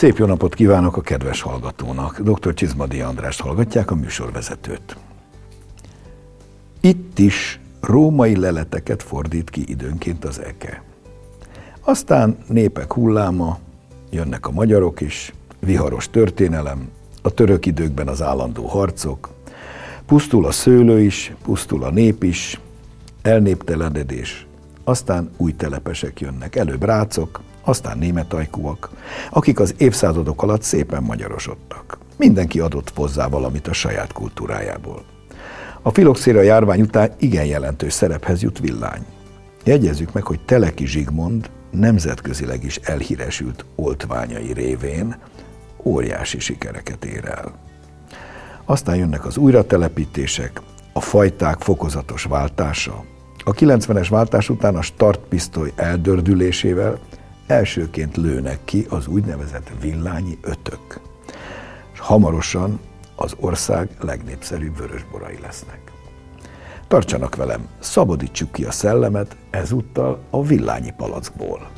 Szép jó napot kívánok a kedves hallgatónak. Dr. Csizmadi Andrást hallgatják, a műsorvezetőt. Itt is római leleteket fordít ki időnként az eke. Aztán népek hulláma, jönnek a magyarok is, viharos történelem, a török időkben az állandó harcok, pusztul a szőlő is, pusztul a nép is, elnéptelenedés, aztán új telepesek jönnek, előbb rácok, aztán németajkúak, akik az évszázadok alatt szépen magyarosodtak. Mindenki adott hozzá valamit a saját kultúrájából. A filoxéra járvány után igen jelentős szerephez jut villány. Jegyezzük meg, hogy Teleki Zsigmond nemzetközileg is elhíresült oltványai révén óriási sikereket ér el. Aztán jönnek az újratelepítések, a fajták fokozatos váltása. A 90-es váltás után a startpisztoly eldördülésével elsőként lőnek ki az úgynevezett villányi ötök. És hamarosan az ország legnépszerűbb vörösborai lesznek. Tartsanak velem, szabadítsuk ki a szellemet ezúttal a villányi palackból.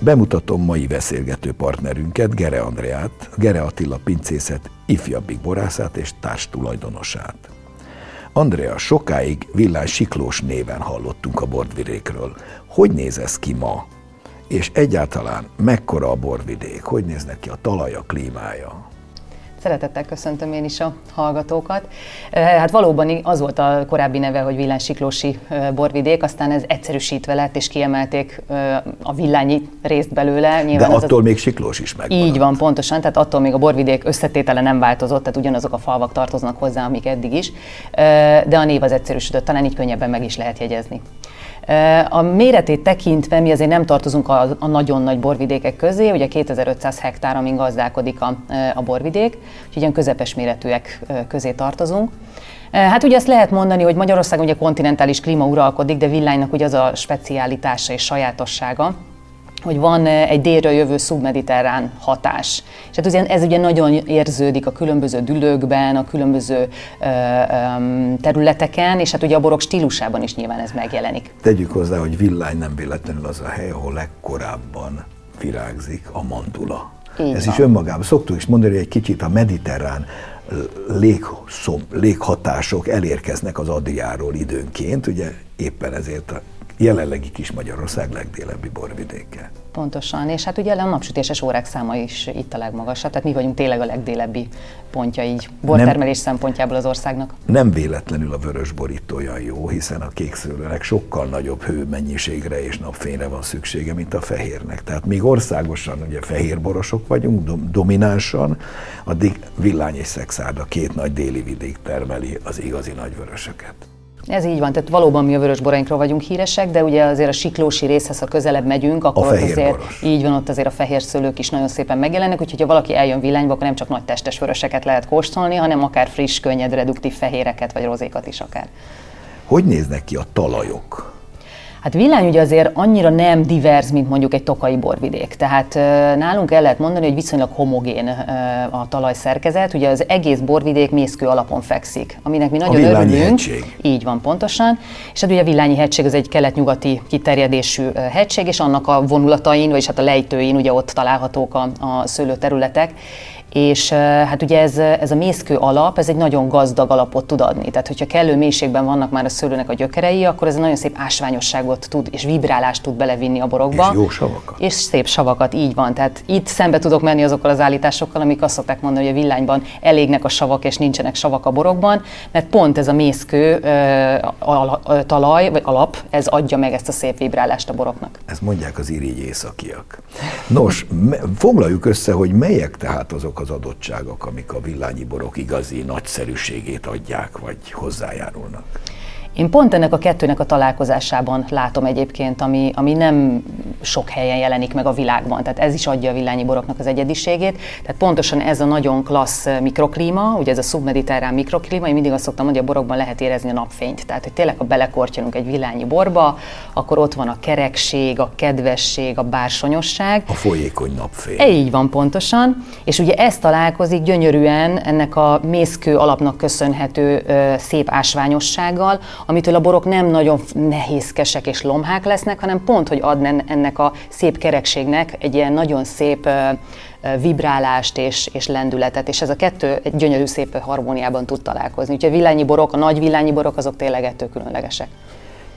Bemutatom mai beszélgető partnerünket, Gere Andreát, Gere Attila pincészet ifjabbik borászát és társtulajdonosát. Andrea, sokáig Villán Siklós néven hallottunk a bordvidékről. Hogy néz ez ki ma? És egyáltalán mekkora a borvidék? Hogy néznek ki a talaj, a klímája? Szeretettel köszöntöm én is a hallgatókat. Hát valóban az volt a korábbi neve, hogy Villánsiklósi borvidék, aztán ez egyszerűsítve lett, és kiemelték a villányi részt belőle. Nyilván De attól az... még Siklós is megvan. Így van, pontosan, tehát attól még a borvidék összetétele nem változott, tehát ugyanazok a falvak tartoznak hozzá, amik eddig is, de a név az egyszerűsödött, talán így könnyebben meg is lehet jegyezni. A méretét tekintve mi azért nem tartozunk a, a nagyon nagy borvidékek közé, ugye 2500 hektár, amin gazdálkodik a, a borvidék, úgyhogy ilyen közepes méretűek közé tartozunk. Hát ugye azt lehet mondani, hogy Magyarországon ugye kontinentális klíma uralkodik, de villánynak ugye az a speciálitása és sajátossága, hogy van egy délről jövő szubmediterrán hatás. És hát ugye ez ugye nagyon érződik a különböző dülőkben, a különböző ö, ö, területeken, és hát ugye a borok stílusában is nyilván ez megjelenik. Tegyük hozzá, hogy Villány nem véletlenül az a hely, ahol legkorábban virágzik a mandula. Így ez van. is önmagában. Szoktuk is mondani, hogy egy kicsit a mediterrán légszom, léghatások elérkeznek az Adriáról időnként, ugye éppen ezért a jelenlegi kis Magyarország legdélebbi borvidéke. Pontosan, és hát ugye a napsütéses órák száma is itt a legmagasabb, tehát mi vagyunk tényleg a legdélebbi pontja így bortermelés nem, szempontjából az országnak. Nem véletlenül a vörösbor itt olyan jó, hiszen a kékszőlőnek sokkal nagyobb hőmennyiségre és napfényre van szüksége, mint a fehérnek. Tehát még országosan ugye fehérborosok vagyunk, dom- dominánsan, addig villány és szexárda két nagy déli vidék termeli az igazi nagyvörösöket. Ez így van, tehát valóban mi a vörös borainkról vagyunk híresek, de ugye azért a siklósi részhez, ha közelebb megyünk, akkor a ott azért boros. így van, ott azért a fehér szőlők is nagyon szépen megjelennek, úgyhogy ha valaki eljön villányba, akkor nem csak nagy testes vöröseket lehet kóstolni, hanem akár friss, könnyed, reduktív fehéreket vagy rozékat is akár. Hogy néznek ki a talajok? Hát Villány ugye azért annyira nem divers, mint mondjuk egy tokai borvidék. Tehát nálunk el lehet mondani, hogy viszonylag homogén a talajszerkezet. Ugye az egész borvidék mészkő alapon fekszik, aminek mi nagyon a örülünk. Hegység. Így van, pontosan. És hát ugye a Villányi hegység az egy kelet-nyugati kiterjedésű hegység, és annak a vonulatain, vagyis hát a lejtőin ugye ott találhatók a, a szőlőterületek és hát ugye ez, ez a mészkő alap, ez egy nagyon gazdag alapot tud adni. Tehát, hogyha kellő mélységben vannak már a szőlőnek a gyökerei, akkor ez egy nagyon szép ásványosságot tud, és vibrálást tud belevinni a borokba. És jó savakat. És szép savakat, így van. Tehát itt szembe tudok menni azokkal az állításokkal, amik azt szokták mondani, hogy a villányban elégnek a savak, és nincsenek savak a borokban, mert pont ez a mészkő talaj, vagy alap, ez adja meg ezt a szép vibrálást a boroknak. Ezt mondják az irigy északiak. Nos, foglaljuk össze, hogy melyek tehát azok azok az adottságok, amik a villányi borok igazi nagyszerűségét adják, vagy hozzájárulnak? Én pont ennek a kettőnek a találkozásában látom egyébként, ami, ami nem sok helyen jelenik meg a világban. Tehát ez is adja a villányi boroknak az egyediségét. Tehát pontosan ez a nagyon klassz mikroklíma, ugye ez a szubmediterrán mikroklíma, én mindig azt szoktam mondani, hogy a borokban lehet érezni a napfényt. Tehát, hogy tényleg, ha belekortyolunk egy villányi borba, akkor ott van a kerekség, a kedvesség, a bársonyosság. A folyékony napfény. E, így van pontosan. És ugye ez találkozik gyönyörűen ennek a mészkő alapnak köszönhető szép ásványossággal, amitől a borok nem nagyon nehézkesek és lomhák lesznek, hanem pont, hogy ad ennek a szép kerekségnek egy ilyen nagyon szép vibrálást és, és lendületet, és ez a kettő egy gyönyörű szép harmóniában tud találkozni. Úgyhogy a villányi borok, a nagy villányi borok, azok tényleg ettől különlegesek.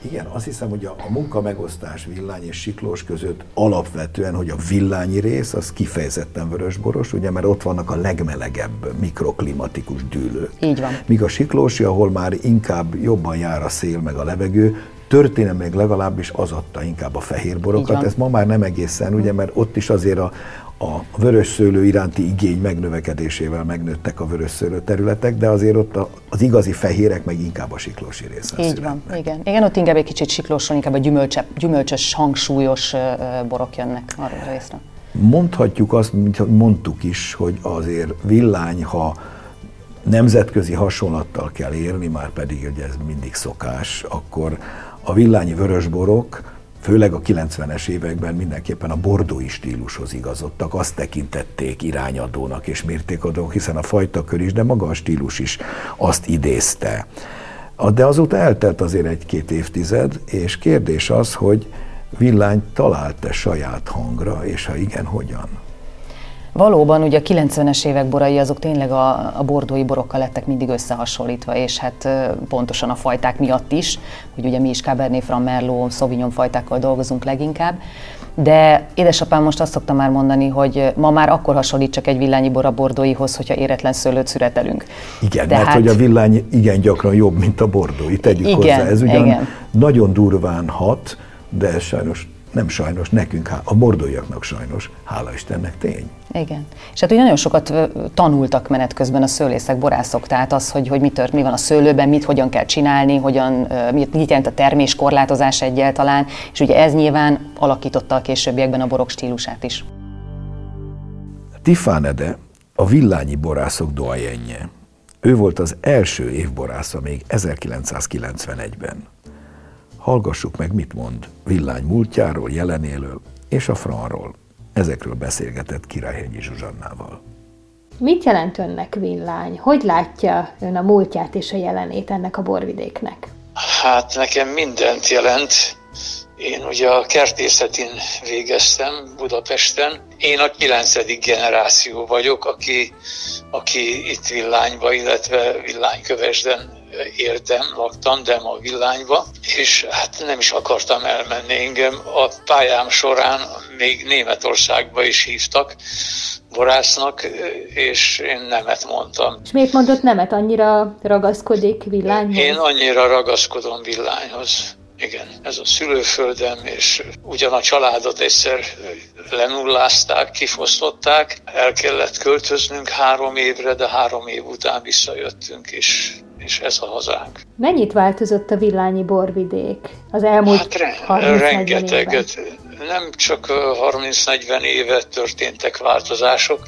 Igen, azt hiszem, hogy a, a munka megosztás villány és siklós között alapvetően, hogy a villányi rész az kifejezetten vörösboros, ugye, mert ott vannak a legmelegebb mikroklimatikus dűlők. Így van. Míg a siklósi, ahol már inkább jobban jár a szél meg a levegő, történelmileg legalábbis az adta inkább a fehér borokat. Ez ma már nem egészen, ugye, mert ott is azért a, a vörös szőlő iránti igény megnövekedésével megnőttek a vörös szőlő területek, de azért ott az igazi fehérek meg inkább a siklósi részen Így van, igen. Igen, ott inkább egy kicsit siklóson, inkább a gyümölcse, gyümölcsös, hangsúlyos borok jönnek arra a részre. Mondhatjuk azt, mint mondtuk is, hogy azért villány, ha nemzetközi hasonlattal kell érni, már pedig hogy ez mindig szokás, akkor a villányi vörösborok főleg a 90-es években mindenképpen a bordói stílushoz igazodtak, azt tekintették irányadónak és mértékadónak, hiszen a fajtakör is, de maga a stílus is azt idézte. De azóta eltelt azért egy-két évtized, és kérdés az, hogy villány talált-e saját hangra, és ha igen, hogyan? Valóban ugye a 90-es évek borai azok tényleg a, a bordói borokkal lettek mindig összehasonlítva, és hát pontosan a fajták miatt is, hogy ugye mi is Cabernet Franc, Merlot, Sauvignon fajtákkal dolgozunk leginkább. De édesapám most azt szokta már mondani, hogy ma már akkor hasonlít csak egy villányi bor a bordóihoz, hogyha éretlen szőlőt szüretelünk. Igen, De mert hát... hogy a villány igen gyakran jobb, mint a bordói, tegyük igen, hozzá. Ez ugyan igen. nagyon durván hat, de sajnos nem sajnos, nekünk, a bordóiaknak sajnos, hála Istennek tény. Igen. És hát ugye nagyon sokat tanultak menet közben a szőlészek, borászok, tehát az, hogy, hogy mi tört, mi van a szőlőben, mit hogyan kell csinálni, hogyan, mit, mit jelent a terméskorlátozás egyáltalán, és ugye ez nyilván alakította a későbbiekben a borok stílusát is. Tifánede a villányi borászok doajenje. Ő volt az első évborásza még 1991-ben. Hallgassuk meg, mit mond Villány múltjáról, jelenéről és a Franról. Ezekről beszélgetett Királyhegyi Zsuzsannával. Mit jelent önnek villány? Hogy látja ön a múltját és a jelenét ennek a borvidéknek? Hát nekem mindent jelent. Én ugye a kertészetén végeztem Budapesten. Én a kilencedik generáció vagyok, aki, aki itt Villányba, illetve Villánykövesden éltem, laktam, de a villányba, és hát nem is akartam elmenni. Engem a pályám során még Németországba is hívtak borásznak, és én nemet mondtam. És miért mondott nemet? Annyira ragaszkodik villányhoz? Én annyira ragaszkodom villányhoz. Igen, ez a szülőföldem, és ugyan a családot egyszer lenullázták, kifosztották, el kellett költöznünk három évre, de három év után visszajöttünk, és és ez a hazánk. Mennyit változott a villányi borvidék az elmúlt hát re- 30 rengeteget. Évben? Nem csak 30-40 éve történtek változások,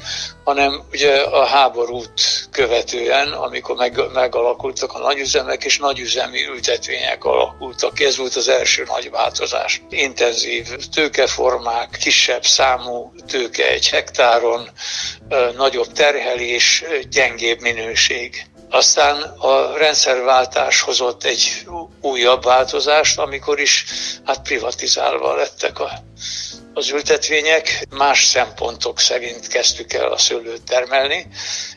hanem ugye a háborút követően, amikor meg, megalakultak a nagyüzemek, és nagyüzemi ültetvények alakultak. Ez volt az első nagy változás. Intenzív tőkeformák, kisebb számú tőke egy hektáron, nagyobb terhelés, gyengébb minőség. Aztán a rendszerváltás hozott egy újabb változást, amikor is hát privatizálva lettek a, az ültetvények. Más szempontok szerint kezdtük el a szőlőt termelni,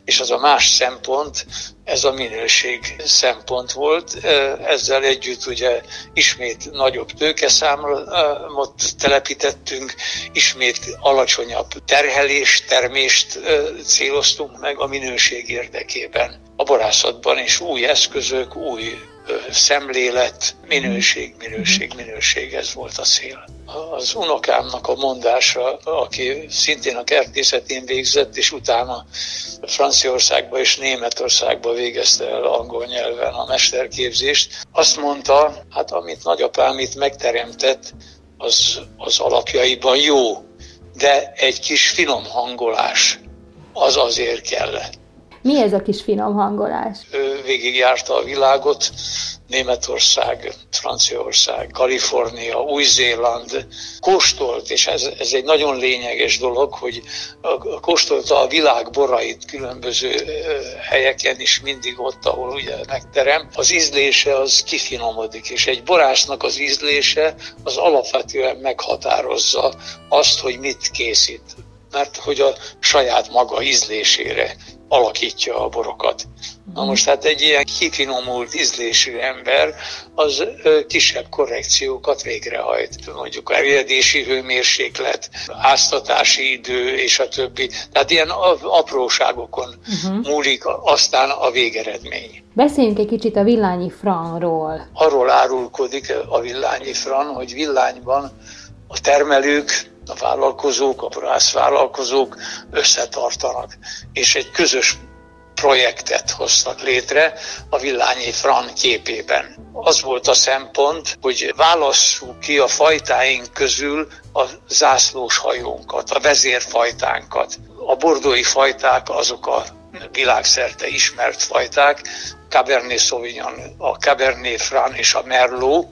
és az a más szempont, ez a minőség szempont volt. Ezzel együtt ugye ismét nagyobb tőkeszámot telepítettünk, ismét alacsonyabb terhelés, termést céloztunk meg a minőség érdekében a borászatban is új eszközök, új szemlélet, minőség, minőség, minőség, ez volt a szél. Az unokámnak a mondása, aki szintén a kertészetén végzett, és utána Franciaországba és Németországba végezte el angol nyelven a mesterképzést, azt mondta, hát amit nagyapám itt megteremtett, az, az alapjaiban jó, de egy kis finom hangolás az azért kellett. Mi ez a kis finom hangolás? Végigjárta a világot, Németország, Franciaország, Kalifornia, Új-Zéland kóstolt, és ez, ez egy nagyon lényeges dolog, hogy kóstolta a világ borait különböző helyeken is, mindig ott, ahol ugye megterem. Az ízlése az kifinomodik, és egy borásznak az ízlése az alapvetően meghatározza azt, hogy mit készít mert hogy a saját maga ízlésére alakítja a borokat. Na most hát egy ilyen kifinomult ízlésű ember az kisebb korrekciókat végrehajt. Mondjuk erjedési hőmérséklet, áztatási idő és a többi. Tehát ilyen apróságokon uh-huh. múlik aztán a végeredmény. Beszéljünk egy kicsit a villányi franról. Arról árulkodik a villányi fran, hogy villányban a termelők a vállalkozók, a vállalkozók összetartanak, és egy közös projektet hoztak létre a Villányi Fran képében. Az volt a szempont, hogy válasszuk ki a fajtáink közül a zászlós hajónkat, a vezérfajtánkat. A bordói fajták azok a világszerte ismert fajták, Cabernet Sauvignon, a Cabernet Franc és a Merlot.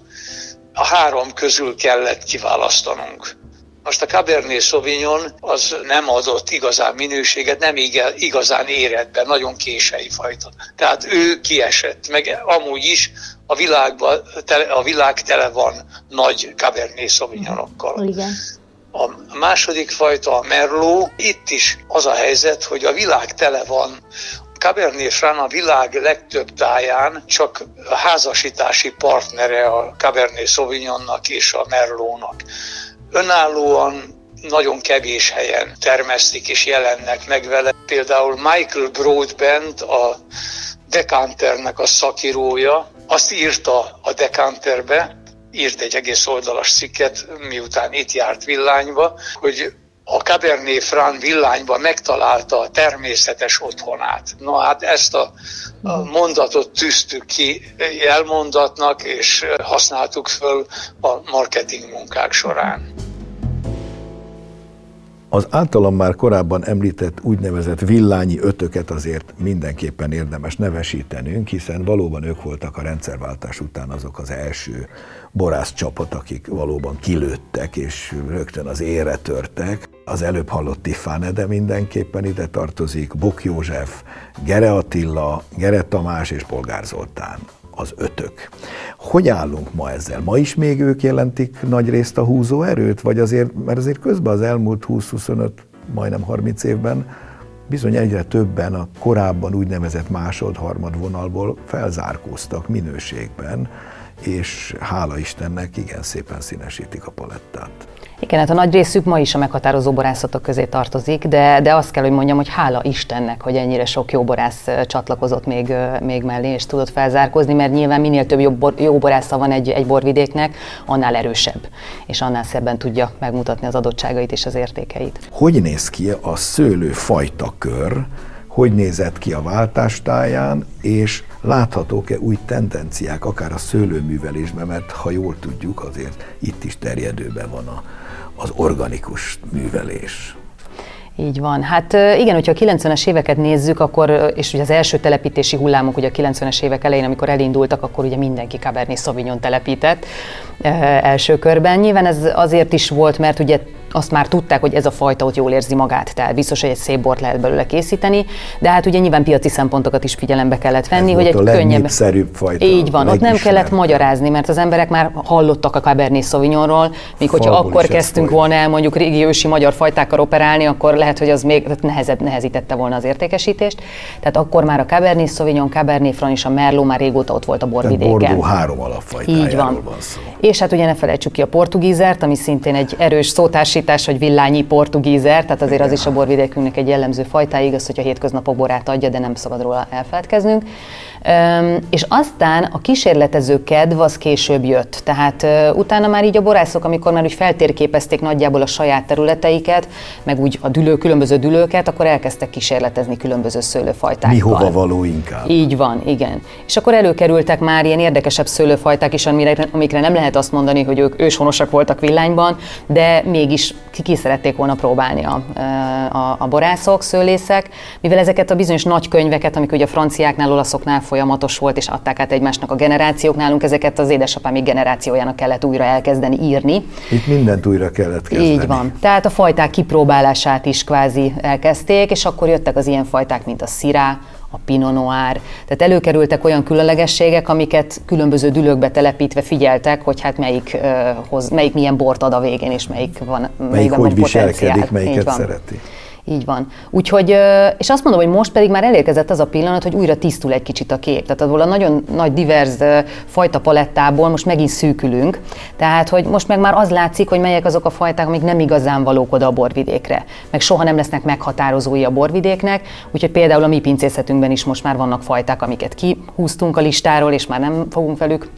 A három közül kellett kiválasztanunk. Most a Cabernet Sauvignon az nem adott igazán minőséget, nem igazán érett be, nagyon kései fajta. Tehát ő kiesett, meg amúgy is a, világban, a világ tele van nagy Cabernet Sauvignonokkal. Igen. A második fajta a Merlot, itt is az a helyzet, hogy a világ tele van Cabernet Franc a világ legtöbb táján csak házasítási partnere a Cabernet Sauvignonnak és a Merlónak önállóan nagyon kevés helyen termesztik és jelennek meg vele. Például Michael Broadbent, a Decanternek a szakírója, azt írta a Decanterbe, írt egy egész oldalas cikket, miután itt járt villányba, hogy a Cabernet Franc villányba megtalálta a természetes otthonát. Na hát ezt a, a mondatot tűztük ki elmondatnak, és használtuk föl a marketing munkák során. Az általam már korábban említett úgynevezett villányi ötöket azért mindenképpen érdemes nevesítenünk, hiszen valóban ők voltak a rendszerváltás után azok az első borász csapat, akik valóban kilőttek és rögtön az ére törtek. Az előbb hallott Tiffane, de mindenképpen ide tartozik Buk József, Gere Attila, Gere Tamás és Polgár Zoltán az ötök. Hogy állunk ma ezzel? Ma is még ők jelentik nagy részt a húzó erőt, vagy azért, mert azért közben az elmúlt 20-25, majdnem 30 évben bizony egyre többen a korábban úgynevezett másod-harmad vonalból felzárkóztak minőségben, és hála Istennek igen szépen színesítik a palettát. Igen, hát a nagy részük ma is a meghatározó borászatok közé tartozik, de, de azt kell, hogy mondjam, hogy hála Istennek, hogy ennyire sok jó borász csatlakozott még, még mellé, és tudott felzárkózni, mert nyilván minél több jó, bor, jó borásza van egy, egy borvidéknek, annál erősebb, és annál szebben tudja megmutatni az adottságait és az értékeit. Hogy néz ki a szőlő kör, hogy nézett ki a váltástáján, és láthatók-e új tendenciák, akár a szőlőművelésben, mert ha jól tudjuk, azért itt is terjedőben van a az organikus művelés. Így van. Hát igen, hogyha a 90-es éveket nézzük, akkor, és ugye az első telepítési hullámok ugye a 90-es évek elején, amikor elindultak, akkor ugye mindenki Cabernet Sauvignon telepített első körben. Nyilván ez azért is volt, mert ugye azt már tudták, hogy ez a fajta ott jól érzi magát, tehát biztos, hogy egy szép bort lehet belőle készíteni, de hát ugye nyilván piaci szempontokat is figyelembe kellett venni, ez hogy egy könnyebb. fajta. Így van, ott nem kellett magyarázni, mert az emberek már hallottak a Cabernet Sauvignonról, míg hogyha akkor kezdtünk volna el mondjuk régi ősi magyar fajtákkal operálni, akkor lehet, hogy az még nehezebb, nehezítette volna az értékesítést. Tehát akkor már a Cabernet Sauvignon, Cabernet Franc és a Merlot már régóta ott volt a borvidéken. Tehát három alapfajtájáról Így van. van szó. És hát ugye ne felejtsük ki a portugízert, ami szintén egy erős szótársi fordítás, hogy villányi portugízer, tehát azért az is a borvidékünknek egy jellemző fajtája, igaz, hogyha hétköznapok borát adja, de nem szabad róla elfeledkeznünk. És aztán a kísérletező kedv az később jött. Tehát utána már így a borászok, amikor már úgy feltérképezték nagyjából a saját területeiket, meg úgy a dülő, különböző dülőket, akkor elkezdtek kísérletezni különböző szőlőfajtákkal. Mi hova való inkább. Így van, igen. És akkor előkerültek már ilyen érdekesebb szőlőfajták is, amire, amikre nem lehet azt mondani, hogy ők őshonosak voltak villányban, de mégis ki, szerették volna próbálni a, a, a borászok, szőlészek, mivel ezeket a bizonyos nagy könyveket, amik ugye a franciáknál, olaszoknál folyamatos volt, és adták át egymásnak a generációk, nálunk ezeket az édesapám generációjának kellett újra elkezdeni írni. Itt mindent újra kellett kezdeni. Így van. Tehát a fajták kipróbálását is kvázi elkezdték, és akkor jöttek az ilyen fajták, mint a szirá, a Pinot Noir. Tehát előkerültek olyan különlegességek, amiket különböző dülőkbe telepítve figyeltek, hogy hát melyik, uh, hoz, melyik milyen bort ad a végén, és melyik van Melyik hogy van viselkedik, melyiket szereti. Így van. Úgyhogy, és azt mondom, hogy most pedig már elérkezett az a pillanat, hogy újra tisztul egy kicsit a kép. Tehát abból a nagyon nagy divers fajta palettából most megint szűkülünk. Tehát, hogy most meg már az látszik, hogy melyek azok a fajták, amik nem igazán valók oda a borvidékre. Meg soha nem lesznek meghatározói a borvidéknek. Úgyhogy például a mi pincészetünkben is most már vannak fajták, amiket kihúztunk a listáról, és már nem fogunk velük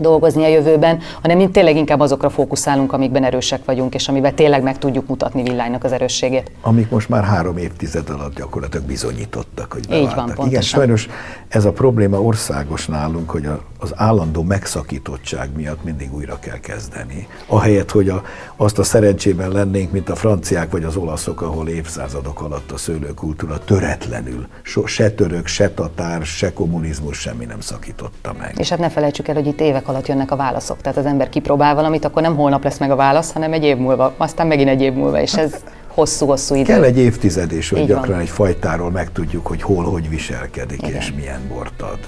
dolgozni a jövőben, hanem mint tényleg inkább azokra fókuszálunk, amikben erősek vagyunk, és amiben tényleg meg tudjuk mutatni villánynak az erősségét. Amik most már három évtized alatt gyakorlatilag bizonyítottak, hogy beváltak. Így van, pontosan. Igen, sajnos ez a probléma országos nálunk, hogy a, az állandó megszakítottság miatt mindig újra kell kezdeni. Ahelyett, hogy a, azt a szerencsében lennénk, mint a franciák vagy az olaszok, ahol évszázadok alatt a szőlőkultúra töretlenül, so, se török, se tatár, se kommunizmus semmi nem szakította meg. És hát ne felejtsük el, hogy itt évek alatt jönnek a válaszok. Tehát az ember kipróbál valamit, akkor nem holnap lesz meg a válasz, hanem egy év múlva, aztán megint egy év múlva, és ez hosszú-hosszú idő. Kell egy évtized is, hogy gyakran van. egy fajtáról megtudjuk, hogy hol, hogy viselkedik, Igen. és milyen bort ad.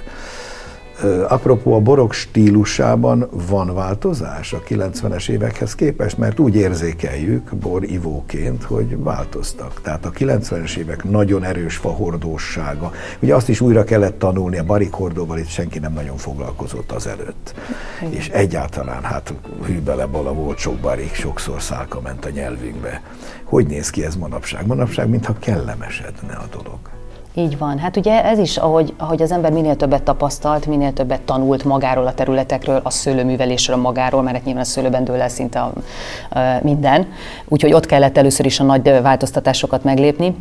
Apropó a borok stílusában van változás a 90-es évekhez képest, mert úgy érzékeljük bor ivóként, hogy változtak. Tehát a 90-es évek nagyon erős fahordósága. Ugye azt is újra kellett tanulni, a barikhordóval itt senki nem nagyon foglalkozott az előtt. Igen. És egyáltalán, hát hűbele bala volt sok barik, sokszor szálka ment a nyelvünkbe. Hogy néz ki ez manapság? Manapság, mintha kellemesedne a dolog. Így van. Hát ugye ez is, ahogy, ahogy az ember minél többet tapasztalt, minél többet tanult magáról a területekről, a szőlőművelésről magáról, mert hát nyilván a szőlőben dől el szinte a, a, minden. Úgyhogy ott kellett először is a nagy változtatásokat meglépni.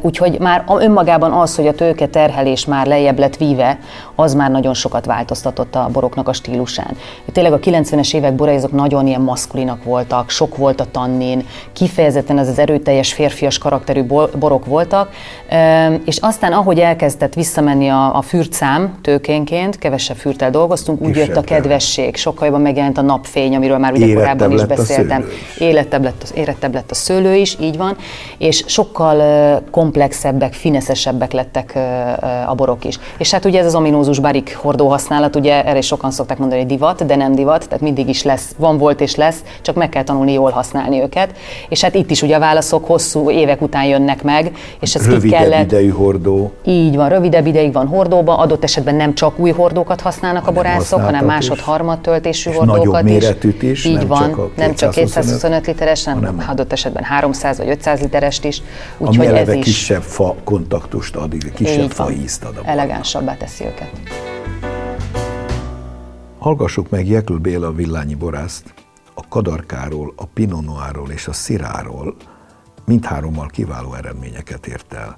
Úgyhogy már önmagában az, hogy a tőke terhelés már lejjebb lett víve, az már nagyon sokat változtatott a boroknak a stílusán. Tényleg a 90-es évek borai azok nagyon ilyen maszkulinak voltak, sok volt a tannin, kifejezetten az az erőteljes férfias karakterű borok voltak, és aztán ahogy elkezdett visszamenni a, a fürtszám tőkénként, kevesebb fürtel dolgoztunk, úgy Kisebb jött a kedvesség, sokkal jobban megjelent a napfény, amiről már ugye korábban is beszéltem. Érettebb lett, érettebb lett a szőlő is, így van, és sokkal komplexebbek, fineszesebbek lettek a borok is. És hát ugye ez az ominózus barik hordó használat, ugye erre is sokan szokták mondani, hogy divat, de nem divat, tehát mindig is lesz, van, volt és lesz, csak meg kell tanulni jól használni őket. És hát itt is ugye a válaszok hosszú évek után jönnek meg, és ez rövidebb kellett, idejű hordó. Így van, rövidebb ideig van hordóba, adott esetben nem csak új hordókat használnak a borászok, hanem másod-harmad töltésű és hordókat nagyobb méretűt is. Így nem van, csak nem csak 225 literes, hanem, hanem adott esetben 300 vagy 500 literest is. Úgyhogy ez is kisebb fa kontaktust ad, kisebb fa ízt ad. A Elegánsabbá teszi őket. Hallgassuk meg Jekl Béla villányi borászt, a kadarkáról, a pinonoáról és a sziráról mindhárommal kiváló eredményeket ért el.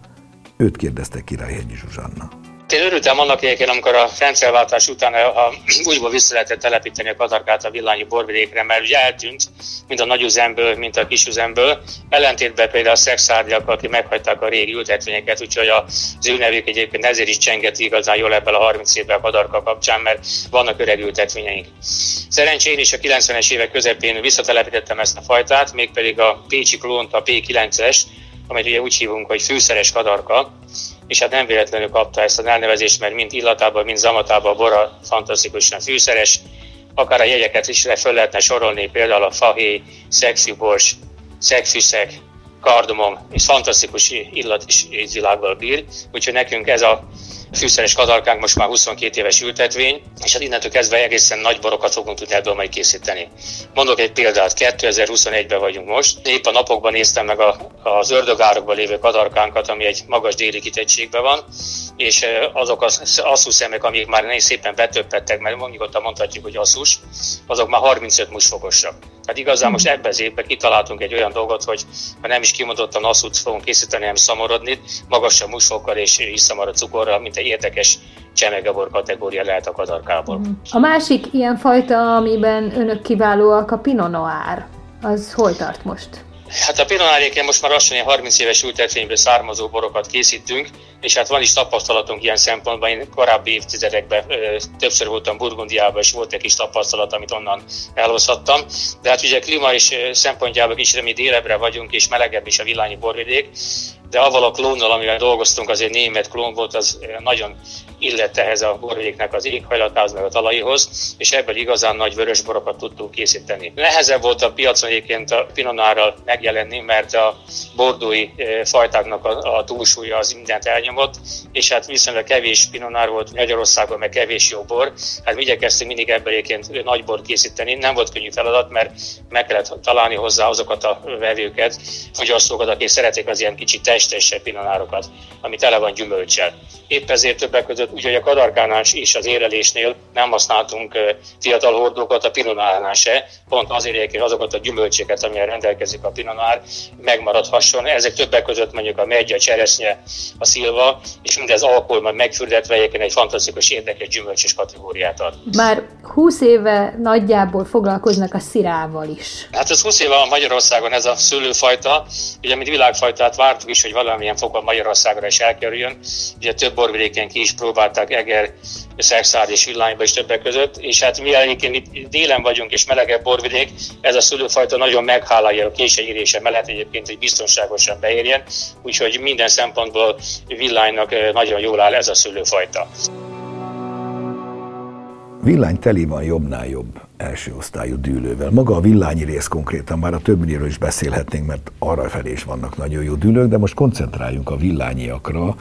Őt kérdezte Királyhegyi Zsuzsanna. Én örültem annak egyébként, amikor a rendszerváltás után a, a, újból vissza lehetett telepíteni a katarkát a villányi borvidékre, mert ugye eltűnt, mint a nagyüzemből, mint a kisüzemből, ellentétben például a szexárgyak, akik meghagyták a régi ültetvényeket, úgyhogy az ő nevük egyébként ezért is csengeti igazán jól ebből a 30 évvel a kadarka kapcsán, mert vannak öreg ültetvényeink. Szerencsére is a 90-es évek közepén visszatelepítettem ezt a fajtát, mégpedig a Pécsi klónt, a P9-es, amit ugye úgy hívunk, hogy fűszeres kadarka, és hát nem véletlenül kapta ezt a elnevezést, mert mind illatában, mind zamatában a bora fantasztikusan fűszeres, akár a jegyeket is le föl lehetne sorolni, például a fahéj, szexibors, szegfűszeg, kardamom, és fantasztikus illat is ízvilággal bír, úgyhogy nekünk ez a fűszeres kadarkánk most már 22 éves ültetvény, és hát innentől kezdve egészen nagy borokat fogunk tudni ebből majd készíteni. Mondok egy példát, 2021-ben vagyunk most. Épp a napokban néztem meg a, az ördögárokban lévő kadarkánkat, ami egy magas déli kitettségben van. és azok az asszus szemek, amik már szépen betöppettek, mert nyugodtan mondhatjuk, hogy asszus, azok már 35 musfogosak. Tehát igazán most ebben az évben kitaláltunk egy olyan dolgot, hogy ha nem is kimondottan asszút fogunk készíteni, hanem szamorodni, magasabb musfokkal és iszamara cukorral, mint egy érdekes csemegabor kategória lehet a kadarkából. A másik ilyen fajta, amiben önök kiválóak, a Pinot Noir. Az hol tart most? Hát a Pinonáréken most már lassan 30 éves ültetvényből származó borokat készítünk, és hát van is tapasztalatunk ilyen szempontban. Én korábbi évtizedekben ö, többször voltam Burgundiában, és volt egy kis tapasztalat, amit onnan elhozhattam. De hát ugye klíma és szempontjából is, mi délebbre vagyunk, és melegebb is a villányi borvidék, de avval a klónnal, amivel dolgoztunk, az egy német klón volt, az nagyon illett ehhez a borvidéknek az éghajlatához, meg a talajhoz, és ebből igazán nagy vörösborokat tudtunk készíteni. Nehezebb volt a piacon egyébként a pinonárral megjelenni, mert a bordói fajtáknak a, a túlsúlya az mindent elnyomott, és hát viszonylag kevés pinonár volt Magyarországon, meg kevés jó bor. Hát mi igyekeztünk mindig ebből egyébként nagy bor készíteni. Nem volt könnyű feladat, mert meg kellett találni hozzá azokat a vevőket, fogyasztókat, akik szeretik az ilyen kicsit testesebb pinonárokat, ami tele van gyümölcsel. Épp ezért többek között úgyhogy a kadarkánál és az érelésnél nem használtunk fiatal hordókat, a pinonárnál se, pont azért egyébként azokat a gyümölcseket, amilyen rendelkezik a pinonár, megmaradhasson. Ezek többek között mondjuk a megy, a cseresznye, a szilva, és mindez alkohol majd megfürdetve egyébként egy fantasztikus érdekes gyümölcsös kategóriát ad. Már 20 éve nagyjából foglalkoznak a szirával is. Hát ez 20 éve a Magyarországon ez a szőlőfajta, ugye mint világfajtát vártuk is, hogy valamilyen fokon Magyarországra is elkerüljön. Ugye több borvidéken ki is próbálták Eger, Szexárd és Villányba is többek között, és hát mi egyébként itt délen vagyunk és melegebb borvidék, ez a szülőfajta nagyon meghálálja a későérése mellett egyébként, hogy biztonságosan beérjen, úgyhogy minden szempontból Villánynak nagyon jól áll ez a szülőfajta. Villány teli van jobbnál jobb első osztályú dűlővel. Maga a villányi rész konkrétan, már a többiről is beszélhetnénk, mert arra felé is vannak nagyon jó dűlők, de most koncentráljunk a villányiakra,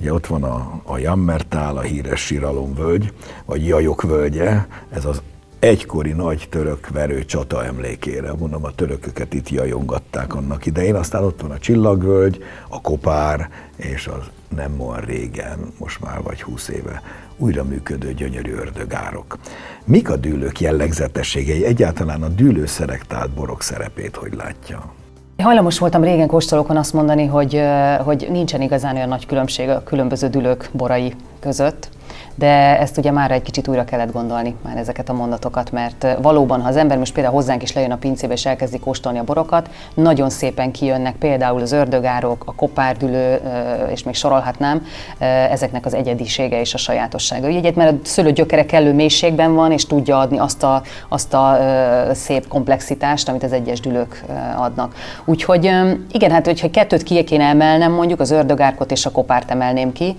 Ugye ott van a, a Jammertál, a híres Siralomvölgy, vagy Jajok völgye, ez az egykori nagy török verő csata emlékére. Mondom, a törököket itt jajongatták annak idején. Aztán ott van a Csillagvölgy, a Kopár, és az nem olyan régen, most már vagy húsz éve, újra működő gyönyörű ördögárok. Mik a dűlők jellegzetességei? Egyáltalán a dűlőszelektált borok szerepét hogy látja? Hajlamos voltam régen kóstolókon azt mondani, hogy, hogy nincsen igazán olyan nagy különbség a különböző dülők borai között de ezt ugye már egy kicsit újra kellett gondolni, már ezeket a mondatokat, mert valóban, ha az ember most például hozzánk is lejön a pincébe és elkezdi kóstolni a borokat, nagyon szépen kijönnek például az ördögárok, a kopárdülő, és még sorolhatnám, ezeknek az egyedisége és a sajátossága. Ugye, mert a szőlő gyökere kellő mélységben van, és tudja adni azt a, azt a szép komplexitást, amit az egyes dülők adnak. Úgyhogy igen, hát hogyha kettőt ki kéne emelnem, mondjuk az ördögárkot és a kopárt emelném ki.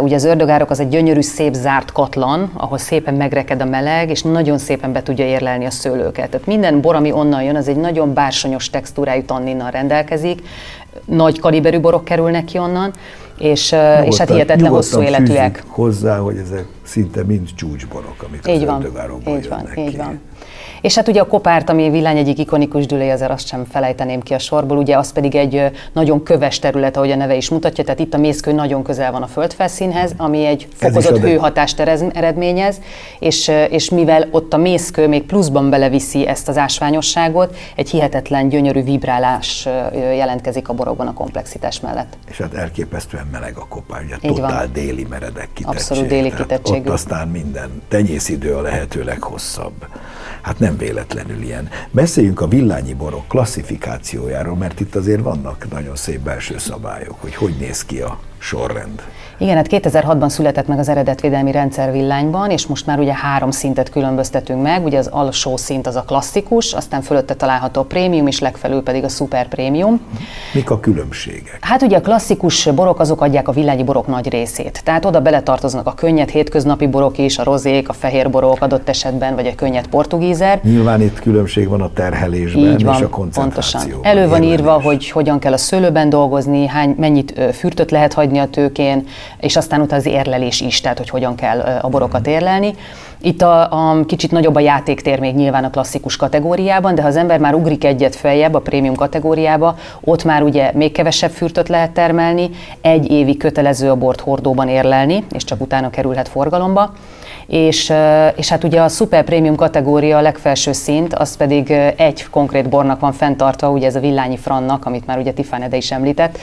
Ugye az ördögárok az egy gyönyörű szép zárt katlan, ahol szépen megreked a meleg, és nagyon szépen be tudja érlelni a szőlőket. Tehát minden bor, ami onnan jön, az egy nagyon bársonyos textúrájú tanninnal rendelkezik, nagy kaliberű borok kerülnek ki onnan, és, nyugodtan, és hát hihetetlen hosszú életűek. hozzá, hogy ezek szinte mind csúcsborok, amik így az van, így van, így ki. van. És hát ugye a kopárt, ami a villány egyik ikonikus dülője, azért azt sem felejteném ki a sorból, ugye az pedig egy nagyon köves terület, ahogy a neve is mutatja, tehát itt a mészkő nagyon közel van a földfelszínhez, ami egy fokozott hőhatást eredményez, és, és mivel ott a mészkő még pluszban beleviszi ezt az ásványosságot, egy hihetetlen gyönyörű vibrálás jelentkezik a borokban a komplexitás mellett. És hát elképesztően meleg a kopár, ugye Így totál van. déli meredek kitettség. Abszolút déli kitettség. Ott aztán minden tenyészidő a lehető leghosszabb. Hát nem véletlenül ilyen. Beszéljünk a villányi borok klasszifikációjáról, mert itt azért vannak nagyon szép belső szabályok, hogy hogy néz ki a sorrend. Igen, hát 2006-ban született meg az eredetvédelmi rendszer villányban, és most már ugye három szintet különböztetünk meg. Ugye az alsó szint az a klasszikus, aztán fölötte található a prémium, és legfelül pedig a szuper prémium. Mik a különbségek? Hát ugye a klasszikus borok azok adják a villányi borok nagy részét. Tehát oda beletartoznak a könnyed hétköznapi borok is, a rozék, a fehér borok adott esetben, vagy a könnyed portugíz portugízer. Nyilván itt különbség van a terhelésben Így van, és a koncentrációban. Pontosan. Elő van írva, hogy hogyan kell a szőlőben dolgozni, hány, mennyit fürtöt lehet hagyni a tőkén, és aztán utána az érlelés is, tehát hogy hogyan kell a borokat érlelni. Itt a, a kicsit nagyobb a játéktér még nyilván a klasszikus kategóriában, de ha az ember már ugrik egyet feljebb a prémium kategóriába, ott már ugye még kevesebb fürtöt lehet termelni, egy évi kötelező a bort hordóban érlelni, és csak utána kerülhet forgalomba és, és hát ugye a super prémium kategória a legfelső szint, az pedig egy konkrét bornak van fenntartva, ugye ez a villányi frannak, amit már ugye Tifán Ede is említett.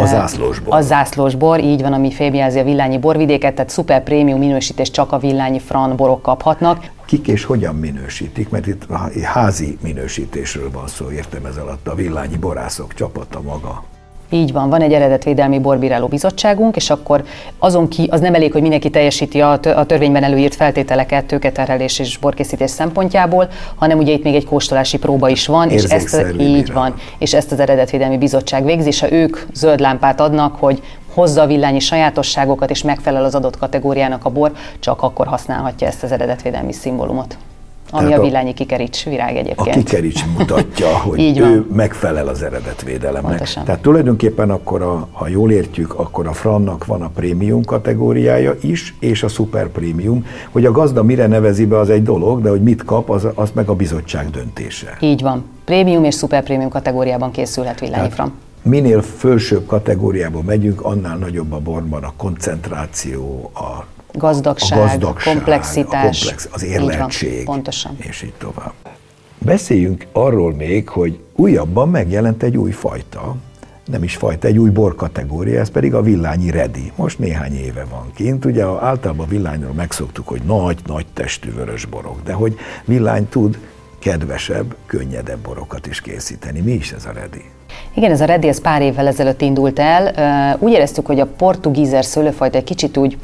A zászlós bor. A zászlós bor, így van, ami féljelzi a villányi borvidéket, tehát super prémium minősítés csak a villányi fran borok kaphatnak. Kik és hogyan minősítik, mert itt házi minősítésről van szó, értem ez alatt a villányi borászok csapata maga. Így van, van egy eredetvédelmi borbíráló bizottságunk, és akkor azon ki, az nem elég, hogy mindenki teljesíti a, törvényben előírt feltételeket tőketerhelés és borkészítés szempontjából, hanem ugye itt még egy kóstolási próba is van, és ezt, így van, és ezt az eredetvédelmi bizottság végzi, és ha ők zöld lámpát adnak, hogy hozza a villányi sajátosságokat, és megfelel az adott kategóriának a bor, csak akkor használhatja ezt az eredetvédelmi szimbólumot. Ami Tehát a villányi kikerics virág egyébként. A kikerics mutatja, hogy Így ő megfelel az eredetvédelemnek. Pontosan. Tehát tulajdonképpen akkor, a, ha jól értjük, akkor a Frannak van a prémium kategóriája is, és a super prémium. Hogy a gazda mire nevezi be, az egy dolog, de hogy mit kap, az, az meg a bizottság döntése. Így van. Prémium és super prémium kategóriában készülhet villányi Fran. Minél fölsőbb kategóriába megyünk, annál nagyobb a borban a koncentráció, a gazdagság, a gazdagság komplexitás. A komplex, az érleltség. Van, pontosan. És így tovább. Beszéljünk arról még, hogy újabban megjelent egy új fajta, nem is fajta, egy új borkategória, ez pedig a villányi redi. Most néhány éve van kint. Ugye általában villányról megszoktuk, hogy nagy-nagy testű vörös borok, de hogy villány tud kedvesebb, könnyedebb borokat is készíteni. Mi is ez a redi? Igen, ez a Reddi, ez pár évvel ezelőtt indult el. Úgy éreztük, hogy a portugízer szőlőfajta egy kicsit úgy,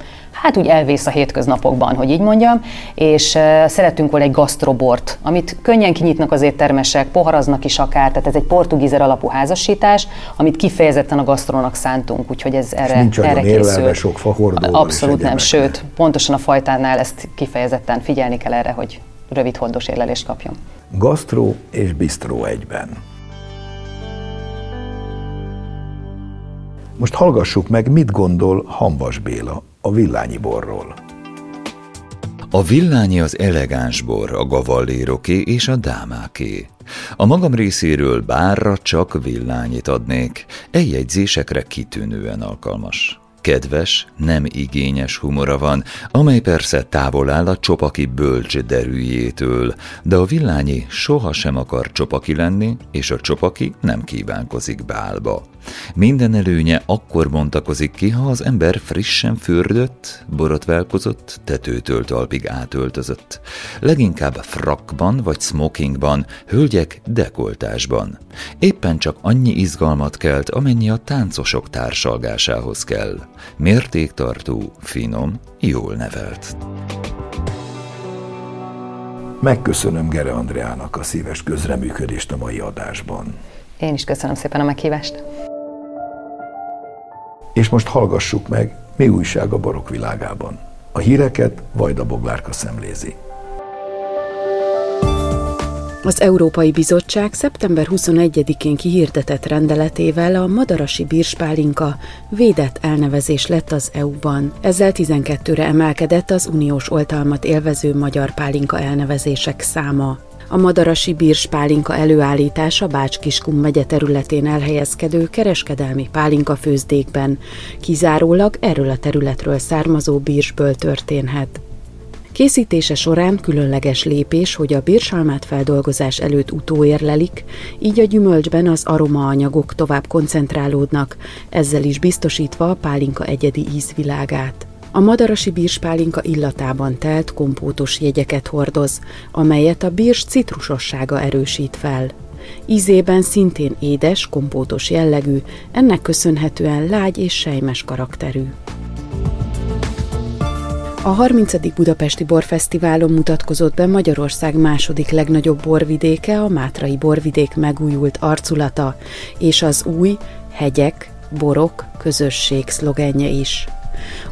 hát úgy elvész a hétköznapokban, hogy így mondjam, és szeretünk volna egy gasztrobort, amit könnyen kinyitnak az éttermesek, poharaznak is akár, tehát ez egy portugízer alapú házasítás, amit kifejezetten a gasztrónak szántunk, úgyhogy ez erre, nincs erre készül. sok fahordó. Abszolút nem, sőt, pontosan a fajtánál ezt kifejezetten figyelni kell erre, hogy rövid hordos érlelést kapjon. Gasztró és bistró egyben. Most hallgassuk meg, mit gondol Hanvas Béla a villányi borról. A villányi az elegáns bor, a gavalléroké és a dámáké. A magam részéről bárra csak villányit adnék, eljegyzésekre kitűnően alkalmas kedves, nem igényes humora van, amely persze távol áll a csopaki bölcs derűjétől, de a villányi soha sem akar csopaki lenni, és a csopaki nem kívánkozik bálba. Minden előnye akkor bontakozik ki, ha az ember frissen fürdött, borotválkozott, tetőtől talpig átöltözött. Leginkább frakban vagy smokingban, hölgyek dekoltásban. Éppen csak annyi izgalmat kelt, amennyi a táncosok társalgásához kell. Mértéktartó, finom, jól nevelt. Megköszönöm Gere Andreának a szíves közreműködést a mai adásban. Én is köszönöm szépen a meghívást. És most hallgassuk meg, mi újság a barok világában. A híreket Vajda Boglárka szemlézi. Az Európai Bizottság szeptember 21-én kihirdetett rendeletével a madarasi bírspálinka védett elnevezés lett az EU-ban. Ezzel 12-re emelkedett az uniós oltalmat élvező magyar pálinka elnevezések száma. A madarasi bírspálinka előállítása Bács-Kiskun megye területén elhelyezkedő kereskedelmi pálinka főzdékben, kizárólag erről a területről származó bírsből történhet. Készítése során különleges lépés, hogy a bírsalmát feldolgozás előtt utóérlelik, így a gyümölcsben az aromaanyagok tovább koncentrálódnak, ezzel is biztosítva a pálinka egyedi ízvilágát. A madarasi bírspálinka illatában telt kompótos jegyeket hordoz, amelyet a bírs citrusossága erősít fel. Ízében szintén édes, kompótos jellegű, ennek köszönhetően lágy és sejmes karakterű. A 30. Budapesti Borfesztiválon mutatkozott be Magyarország második legnagyobb borvidéke, a Mátrai borvidék megújult arculata, és az új hegyek, borok, közösség szlogenje is.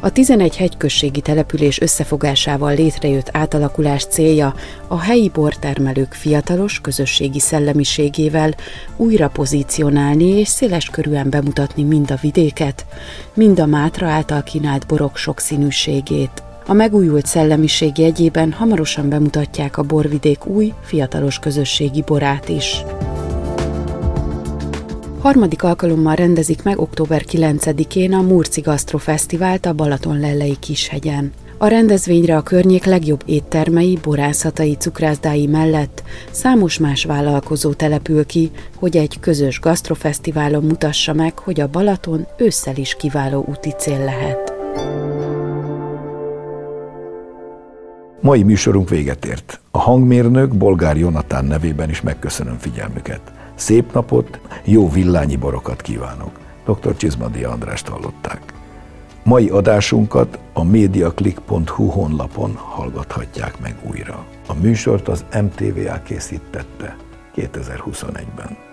A 11 hegyközségi település összefogásával létrejött átalakulás célja a helyi bortermelők fiatalos közösségi szellemiségével újra pozícionálni és széles körűen bemutatni mind a vidéket, mind a Mátra által kínált borok sokszínűségét. A megújult szellemiség jegyében hamarosan bemutatják a borvidék új, fiatalos közösségi borát is. Harmadik alkalommal rendezik meg október 9-én a Murci Gasztrofesztivált a Balaton-Lellei Kishegyen. A rendezvényre a környék legjobb éttermei, borászatai, cukrászdái mellett számos más vállalkozó települ ki, hogy egy közös gasztrofesztiválon mutassa meg, hogy a Balaton ősszel is kiváló úti cél lehet. Mai műsorunk véget ért. A hangmérnök Bolgár Jonatán nevében is megköszönöm figyelmüket. Szép napot, jó villányi borokat kívánok. Dr. Csizmadia Andrást hallották. Mai adásunkat a mediaclick.hu honlapon hallgathatják meg újra. A műsort az MTVA készítette 2021-ben.